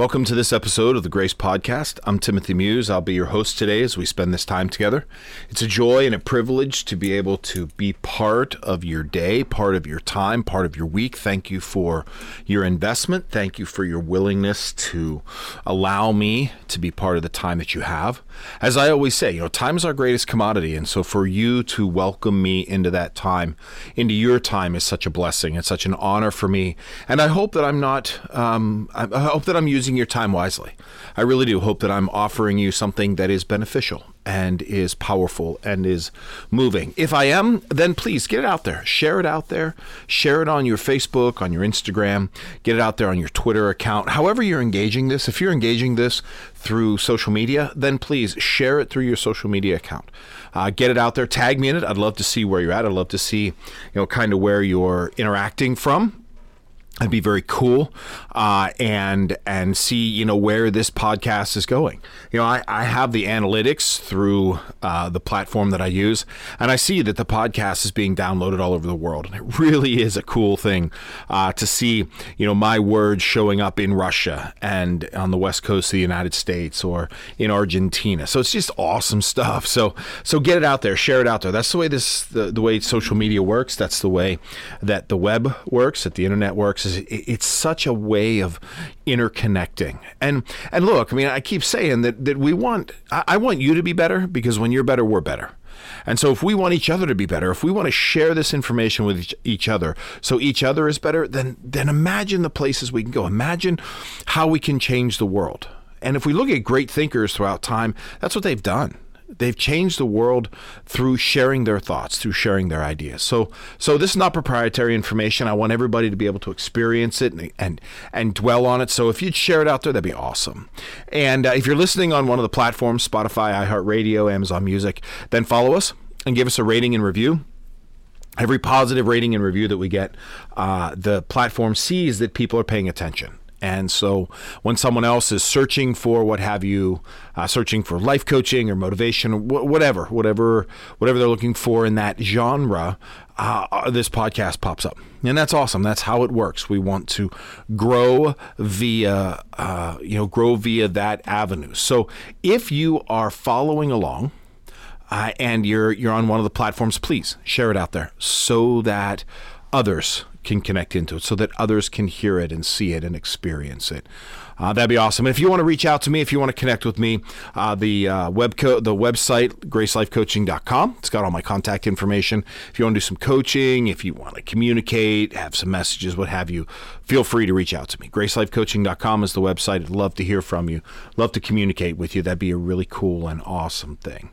Welcome to this episode of the Grace Podcast. I'm Timothy Muse. I'll be your host today as we spend this time together. It's a joy and a privilege to be able to be part of your day, part of your time, part of your week. Thank you for your investment. Thank you for your willingness to allow me to be part of the time that you have. As I always say, you know, time is our greatest commodity. And so for you to welcome me into that time, into your time, is such a blessing. It's such an honor for me. And I hope that I'm not, um, I hope that I'm using using your time wisely. I really do hope that I'm offering you something that is beneficial and is powerful and is moving. If I am, then please get it out there. Share it out there. Share it on your Facebook, on your Instagram. Get it out there on your Twitter account. However, you're engaging this, if you're engaging this through social media, then please share it through your social media account. Uh, get it out there. Tag me in it. I'd love to see where you're at. I'd love to see, you know, kind of where you're interacting from That'd be very cool, uh, and and see you know where this podcast is going. You know, I, I have the analytics through uh, the platform that I use, and I see that the podcast is being downloaded all over the world, and it really is a cool thing uh, to see you know my words showing up in Russia and on the west coast of the United States or in Argentina. So it's just awesome stuff. So so get it out there, share it out there. That's the way this the, the way social media works. That's the way that the web works, that the internet works is it's such a way of interconnecting. And and look, I mean, I keep saying that that we want I want you to be better because when you're better, we're better. And so, if we want each other to be better, if we want to share this information with each, each, other so each other is better, then, then imagine the places we can go. Imagine how we can change the world. And if we look at great thinkers throughout time, that's what they've done they've changed the world through sharing their thoughts, through sharing their ideas. So, so this is not proprietary information. I want everybody to be able to experience it and and, and dwell on it. So, if you'd share it out there, that'd be awesome. And uh, if you're listening on one of the platforms, Spotify, iHeartRadio, Amazon Music, then follow us and give us a rating and review every positive rating and review that we get, uh, the platform sees that people are paying attention. And so when someone else is searching for what have you, uh, searching for life coaching or motivation, wh- whatever, whatever, whatever they're looking for in that genre, uh, uh, this podcast pops up. And that's awesome. That's how it works. We want to grow via, uh, you know, grow via that avenue. So if you are following along, uh, and you're you're on one of the platforms, please share it out there so that others can connect into it so that others can hear it and see it and experience it. Uh, that'd be awesome. And if you want to reach out to me, if you want to connect with me, uh, the uh, web co- the website gracelifecoaching.com. It's got all my contact information. If you want to do some coaching, if you want to communicate, have some messages, what have you, feel free to reach out to me. gracelifecoaching.com is the website. I'd love to hear from you. Love to communicate with you. That'd be a really cool and awesome thing.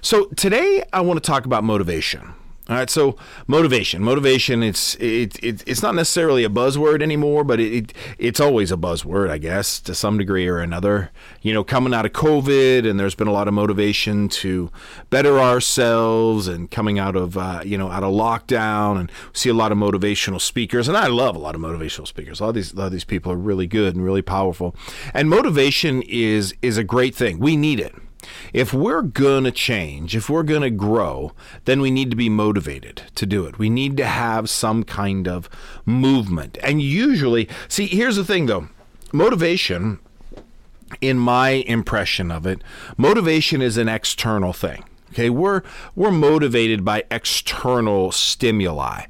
So today I want to talk about motivation. All right, so motivation, motivation. It's it, it, it's not necessarily a buzzword anymore, but it, it, it's always a buzzword, I guess, to some degree or another. You know, coming out of COVID, and there's been a lot of motivation to better ourselves, and coming out of uh, you know out of lockdown, and see a lot of motivational speakers, and I love a lot of motivational speakers. A lot of these a lot of these people are really good and really powerful, and motivation is is a great thing. We need it. If we're going to change, if we're going to grow, then we need to be motivated to do it. We need to have some kind of movement. And usually, see, here's the thing though motivation, in my impression of it, motivation is an external thing. Okay, we're we're motivated by external stimuli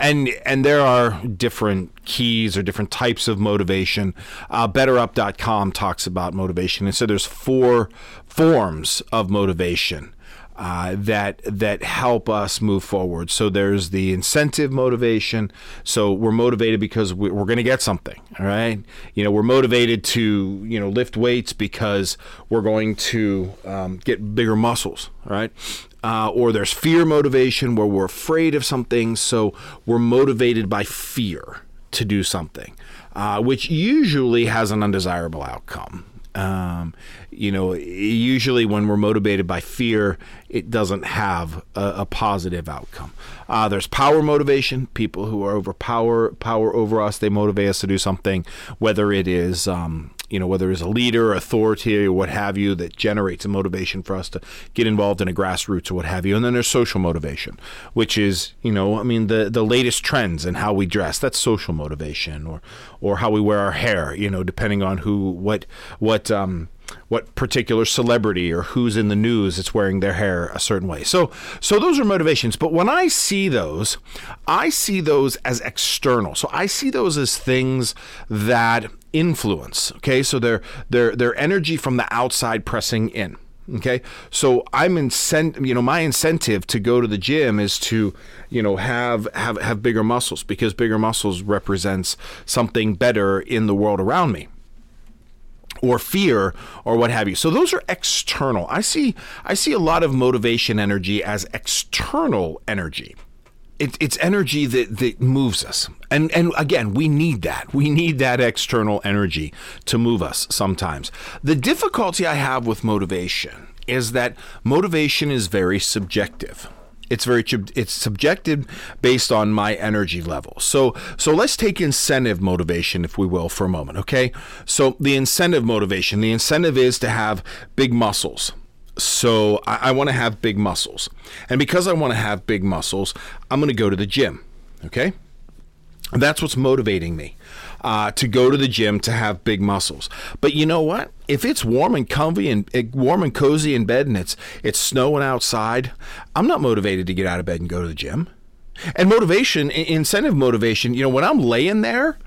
and and there are different keys or different types of motivation. Uh, BetterUp.com talks about motivation, and so there's four forms of motivation. Uh, that that help us move forward. So there's the incentive motivation. So we're motivated because we, are going to get something. All right, you know we're motivated to you know lift weights because we're going to um, get bigger muscles. All right, uh, or there's fear motivation where we're afraid of something, so we're motivated by fear to do something, uh, which usually has an undesirable outcome. Um, you know, usually when we're motivated by fear, it doesn't have a, a positive outcome. Uh, there's power motivation. People who are over power, power over us, they motivate us to do something, whether it is um, you know, whether it's a leader, authority, or what have you, that generates a motivation for us to get involved in a grassroots or what have you. And then there's social motivation, which is, you know, I mean, the, the latest trends and how we dress. That's social motivation, or or how we wear our hair. You know, depending on who, what, what. Um, what particular celebrity or who's in the news that's wearing their hair a certain way. So so those are motivations, but when I see those, I see those as external. So I see those as things that influence, okay? So their their they're energy from the outside pressing in. Okay, so I'm incent. You know, my incentive to go to the gym is to, you know, have have have bigger muscles because bigger muscles represents something better in the world around me or fear or what have you. So those are external. I see I see a lot of motivation energy as external energy. It, it's energy that, that moves us. And and again, we need that. We need that external energy to move us sometimes. The difficulty I have with motivation is that motivation is very subjective. It's very it's subjective based on my energy level. So so let's take incentive motivation if we will for a moment, okay? So the incentive motivation, the incentive is to have big muscles. So I, I want to have big muscles. And because I want to have big muscles, I'm going to go to the gym, okay? That's what's motivating me uh, to go to the gym to have big muscles. But you know what? If it's warm and comfy and eh, warm and cozy in bed and it's it's snowing outside, I'm not motivated to get out of bed and go to the gym. And motivation, incentive motivation, you know, when I'm laying there,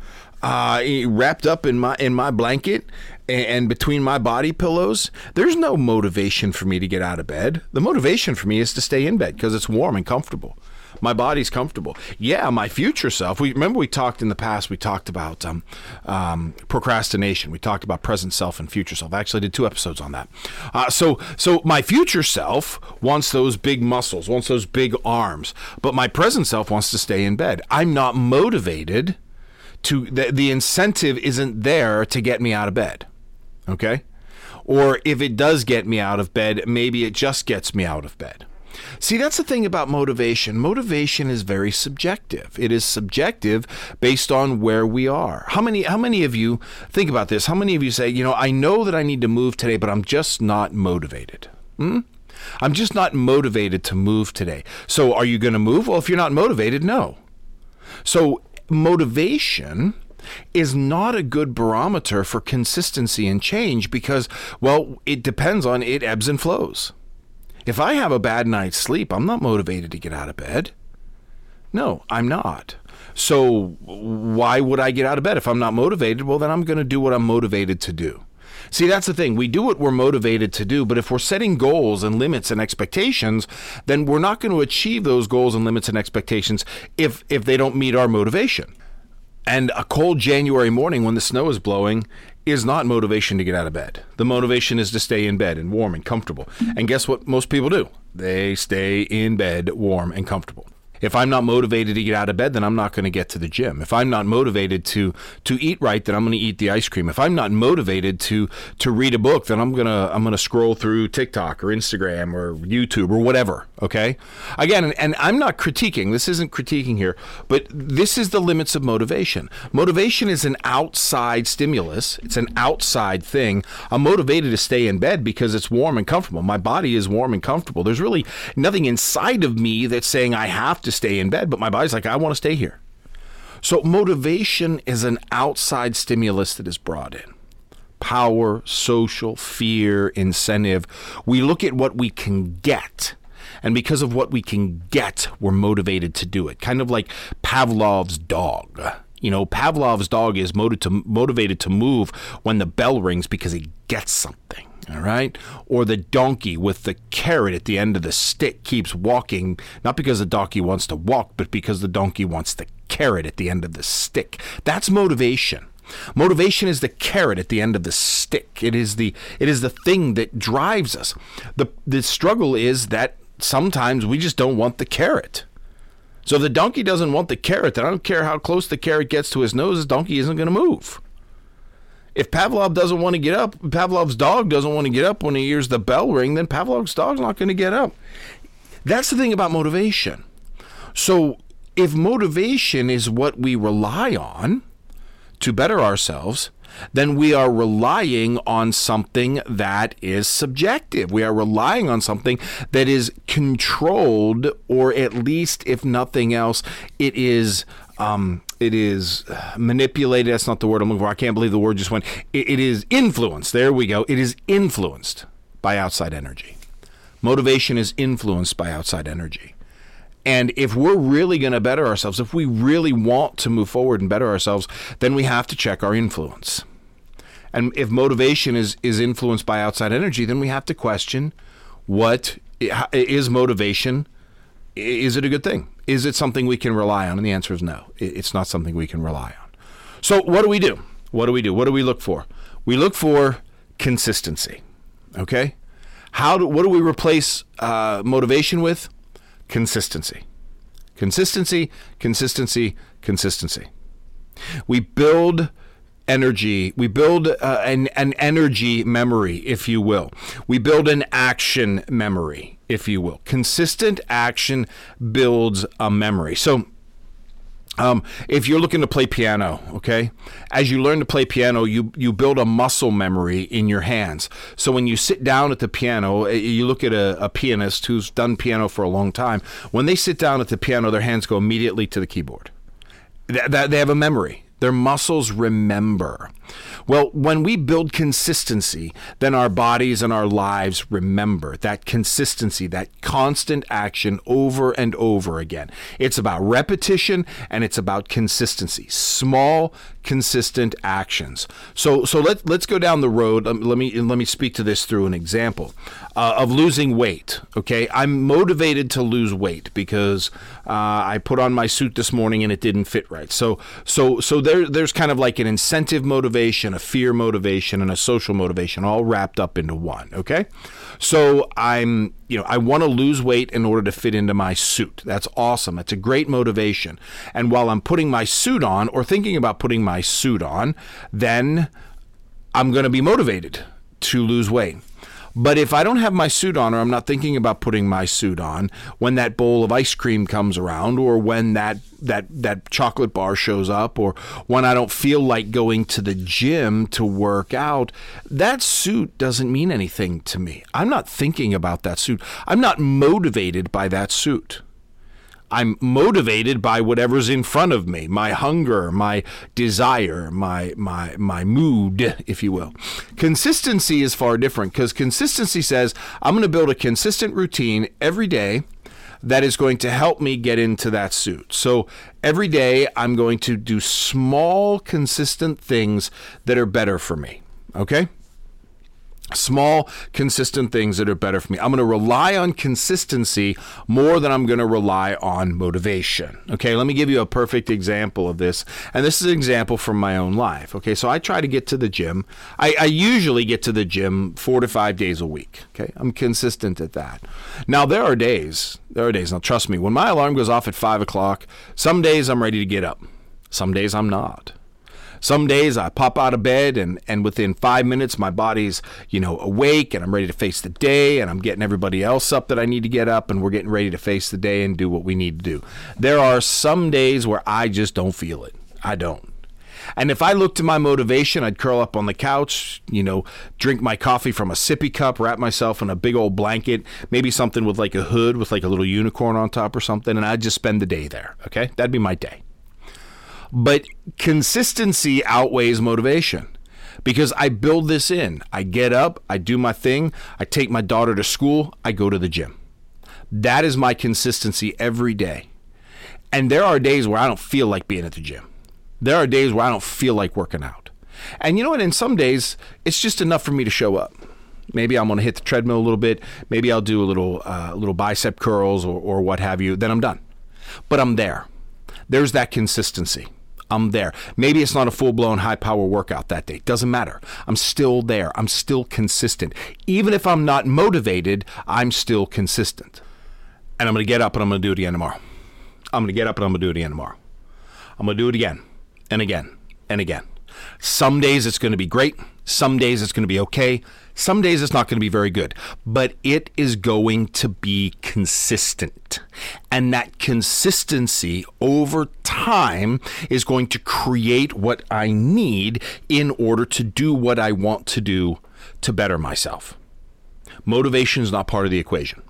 uh, wrapped up in my in my blanket and between my body pillows, there's no motivation for me to get out of bed. The motivation for me is to stay in bed because it's warm and comfortable my body's comfortable. Yeah, my future self. We remember we talked in the past. We talked about um, um, procrastination. We talked about present self and future self. I actually did two episodes on that. Uh, so, so my future self wants those big muscles, wants those big arms, but my present self wants to stay in bed. I'm not motivated to. The, the incentive isn't there to get me out of bed. Okay. Or if it does get me out of bed, maybe it just gets me out of bed. See, that's the thing about motivation. Motivation is very subjective. It is subjective based on where we are. How many how many of you think about this? How many of you say, you know, I know that I need to move today, but I'm just not motivated? Hmm? I'm just not motivated to move today. So are you going to move? Well, if you're not motivated, no. So motivation is not a good barometer for consistency and change because, well, it depends on it ebbs and flows. If I have a bad night's sleep, I'm not motivated to get out of bed. No, I'm not. So why would I get out of bed if I'm not motivated? Well, then I'm going to do what I'm motivated to do. See, that's the thing. We do what we're motivated to do, but if we're setting goals and limits and expectations, then we're not going to achieve those goals and limits and expectations if if they don't meet our motivation. And a cold January morning when the snow is blowing is not motivation to get out of bed. The motivation is to stay in bed and warm and comfortable. And guess what most people do? They stay in bed warm and comfortable. If I'm not motivated to get out of bed, then I'm not going to get to the gym. If I'm not motivated to to eat right, then I'm going to eat the ice cream. If I'm not motivated to to read a book, then I'm gonna I'm gonna scroll through TikTok or Instagram or YouTube or whatever. Okay, again, and, and I'm not critiquing. This isn't critiquing here, but this is the limits of motivation. Motivation is an outside stimulus. It's an outside thing. I'm motivated to stay in bed because it's warm and comfortable. My body is warm and comfortable. There's really nothing inside of me that's saying I have to stay in bed, but my body's like, I want to stay here. So, motivation is an outside stimulus that is brought in power, social, fear, incentive. We look at what we can get. And because of what we can get, we're motivated to do it. Kind of like Pavlov's dog. You know, Pavlov's dog is motivated to move when the bell rings because he gets something all right? Or the donkey with the carrot at the end of the stick keeps walking, not because the donkey wants to walk, but because the donkey wants the carrot at the end of the stick. That's motivation. Motivation is the carrot at the end of the stick. It is the it is the thing that drives us. The the struggle is that sometimes we just don't want the carrot. So if the donkey doesn't want the carrot, then I don't care how close the carrot gets to his nose, the donkey isn't going to move. If Pavlov doesn't want to get up, Pavlov's dog doesn't want to get up when he hears the bell ring, then Pavlov's dog's not going to get up. That's the thing about motivation. So if motivation is what we rely on to better ourselves, then we are relying on something that is subjective. We are relying on something that is controlled, or at least, if nothing else, it is. Um, it is manipulated. That's not the word I'm looking for. I can't believe the word just went. it, it is influenced. There we go. It is influenced by outside energy. Motivation is influenced by outside energy. And if we're really going to better ourselves, if we really want to move forward and better ourselves, then we have to check our influence. And if motivation is is influenced by outside energy, then we have to question what is motivation? Is it a good thing? Is it something we can rely on? And the answer is no. It's not something we can rely on. So what do we do? What do we do? What do we look for? We look for consistency. Okay? How do what do we replace uh, motivation with? Consistency. Consistency, consistency, consistency. We build energy. We build uh, an, an energy memory, if you will. We build an action memory, if you will. Consistent action builds a memory. So, um, if you're looking to play piano, okay, as you learn to play piano, you you build a muscle memory in your hands. So when you sit down at the piano, eh, you look at a, a pianist who's done piano for a long time. When they sit down at the piano, their hands go immediately to the keyboard. That, that they have a memory. Their muscles remember. Well, when we build consistency, then our bodies and our lives remember that consistency, that constant action over and over again. It's about repetition and it's about consistency. Small, consistent actions. So, so let let's go down the road. Um, let me let me speak to this through an example uh, of losing weight. Okay, I'm motivated to lose weight because uh, I put on my suit this morning and it didn't fit right. So, so, so there, there's kind of like an incentive motivation a fear motivation, and a social motivation all wrapped up into one. Okay. So I'm, you know, I want to lose weight in order to fit into my suit. That's awesome. It's a great motivation. And while I'm putting my suit on or thinking about putting my suit on, then I'm going to be motivated to lose weight. But if I don't have my suit on or I'm not thinking about putting my suit on when that bowl of ice cream comes around or when that that that chocolate bar shows up or when I don't feel like going to the gym to work out, that suit doesn't mean anything to me. I'm not thinking about that suit. I'm not motivated by that suit. I'm motivated by whatever's in front of me, my hunger, my desire, my my my mood, if you will. Consistency is far different because consistency says I'm going to build a consistent routine every day that is going to help me get into that suit. So every day I'm going to do small consistent things that are better for me. Okay? Small, consistent things that are better for me. I'm going to rely on consistency more than I'm going to rely on motivation. Okay, let me give you a perfect example of this. And this is an example from my own life. Okay, so I try to get to the gym. I, I usually get to the gym four to five days a week. Okay, I'm consistent at that. Now, there are days, there are days, now trust me, when my alarm goes off at five o'clock, some days I'm ready to get up, some days I'm not. Some days I pop out of bed and, and within five minutes my body's, you know, awake and I'm ready to face the day and I'm getting everybody else up that I need to get up and we're getting ready to face the day and do what we need to do. There are some days where I just don't feel it. I don't. And if I look to my motivation, I'd curl up on the couch, you know, drink my coffee from a sippy cup, wrap myself in a big old blanket, maybe something with like a hood with like a little unicorn on top or something, and I'd just spend the day there. Okay. That'd be my day. But consistency outweighs motivation because I build this in. I get up, I do my thing, I take my daughter to school, I go to the gym. That is my consistency every day. And there are days where I don't feel like being at the gym. There are days where I don't feel like working out. And you know what? In some days, it's just enough for me to show up. Maybe I'm going to hit the treadmill a little bit. Maybe I'll do a little, uh, little bicep curls or, or what have you. Then I'm done. But I'm there. There's that consistency. I'm there. Maybe it's not a full blown high power workout that day. Doesn't matter. I'm still there. I'm still consistent. Even if I'm not motivated, I'm still consistent. And I'm going to get up and I'm going to do it again tomorrow. I'm going to get up and I'm going to do it again tomorrow. I'm going to do it again and again and again. Some days it's going to be great. Some days it's going to be okay. Some days it's not going to be very good, but it is going to be consistent. And that consistency over time is going to create what I need in order to do what I want to do to better myself. Motivation is not part of the equation.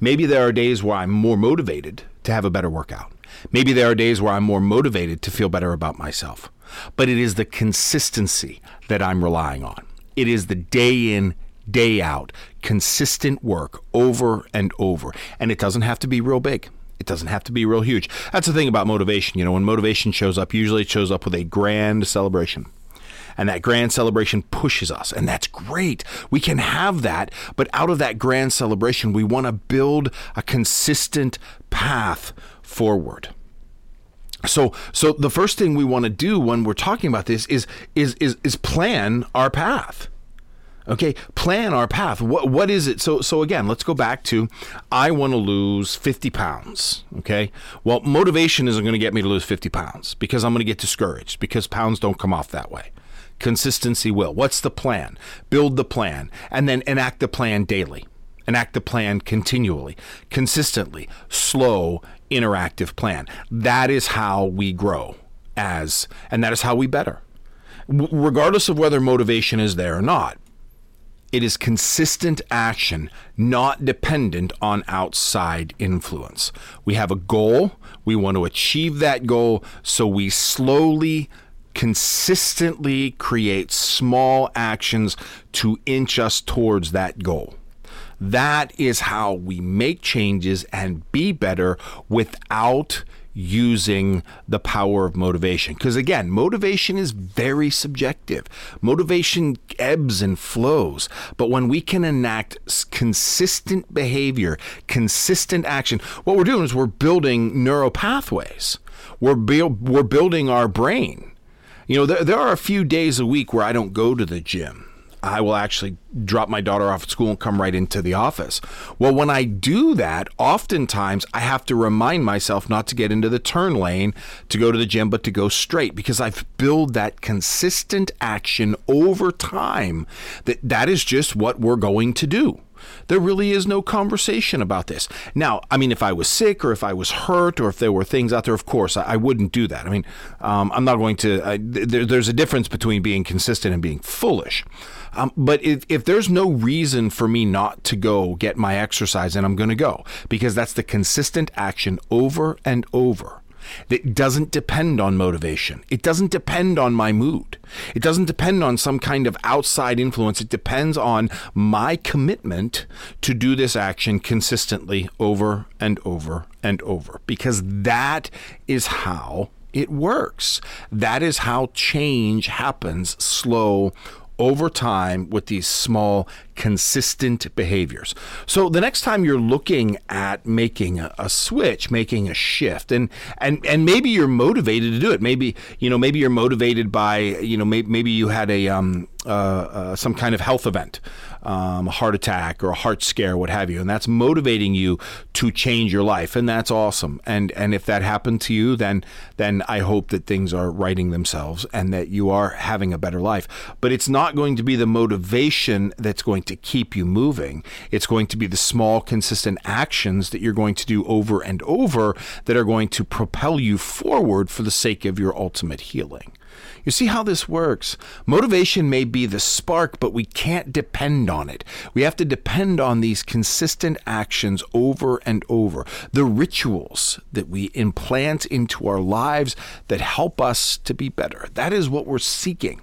Maybe there are days where I'm more motivated to have a better workout. Maybe there are days where I'm more motivated to feel better about myself. But it is the consistency that I'm relying on. It is the day in, day out, consistent work over and over. And it doesn't have to be real big. It doesn't have to be real huge. That's the thing about motivation. You know, when motivation shows up, usually it shows up with a grand celebration. And that grand celebration pushes us, and that's great. We can have that, but out of that grand celebration, we want to build a consistent path forward. So, so the first thing we want to do when we're talking about this is is is is plan our path. Okay, plan our path. What what is it? So so again, let's go back to I want to lose 50 pounds. Okay, well, motivation isn't going to get me to lose 50 pounds because I'm going to get discouraged because pounds don't come off that way. Consistency will. What's the plan? Build the plan and then enact the plan daily. Enact the plan continually, consistently, slow interactive plan. That is how we grow as, and that is how we better. W- regardless of whether motivation is there or not, it is consistent action, not dependent on outside influence. We have a goal, we want to achieve that goal, so we slowly, consistently create small actions to inch us towards that goal. That is how we make changes and be better without using the power of motivation. Because again, motivation is very subjective. Motivation ebbs and flows. But when we can enact consistent behavior, consistent action, what we're doing is we're building neural pathways. We're, bu- we're building our brain. You know, there, there are a few days a week where I don't go to the gym. I will actually drop my daughter off at school and come right into the office. Well, when I do that, oftentimes I have to remind myself not to get into the turn lane to go to the gym, but to go straight because I've built that consistent action over time that that is just what we're going to do. There really is no conversation about this. Now, I mean, if I was sick or if I was hurt or if there were things out there, of course, I, I wouldn't do that. I mean, um, I'm not going to, I, there, there's a difference between being consistent and being foolish. Um, but if, if there's no reason for me not to go get my exercise, and I'm going to go because that's the consistent action over and over that doesn't depend on motivation. It doesn't depend on my mood. It doesn't depend on some kind of outside influence. It depends on my commitment to do this action consistently over and over and over because that is how it works. That is how change happens slow over time with these small, consistent behaviors. So the next time you're looking at making a, a, switch, making a shift, and and and maybe you're motivated to do it. Maybe you know, maybe you're motivated by you know, maybe, maybe you had a um, uh, uh, some kind of health event, um, a heart attack or a heart scare, what have you, and that's motivating you to change your life, and that's awesome. And and if that happened to you, then then I hope that things are righting themselves and that you are having a better life. But it's not going to be the motivation that's going to keep you moving. It's going to be the small, consistent actions that you're going to do over and over that are going to propel you forward for the sake of your ultimate healing. You see how this works? Motivation may be the spark, but we can't depend on it. We have to depend on these consistent actions over and over, the rituals that we implant into our lives that help us to be better. That is what we're seeking.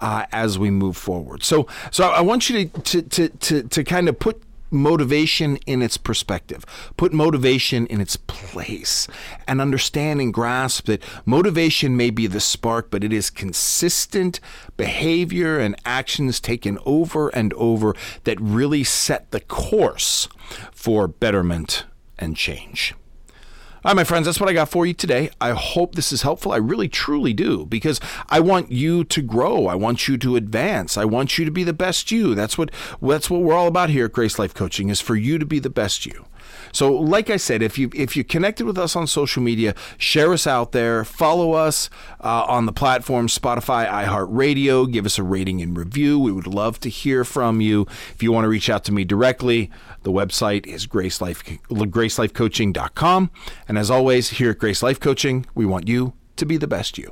Uh, as we move forward, so so I want you to to to to, to kind of put motivation in its perspective, put motivation in its place, and understand and grasp that motivation may be the spark, but it is consistent behavior and actions taken over and over that really set the course for betterment and change. All right, my friends, that's what I got for you today. I hope this is helpful. I really, truly do, because I want you to grow. I want you to advance. I want you to be the best you. That's what that's what we're all about here at Grace Life Coaching is for you to be the best you. So, like I said, if you if you connected with us on social media, share us out there, follow us uh, on the platform Spotify, iHeartRadio, give us a rating and review. We would love to hear from you. If you want to reach out to me directly, the website is gracelife, gracelifecoaching.com. And as always, here at Grace Life Coaching, we want you to be the best you.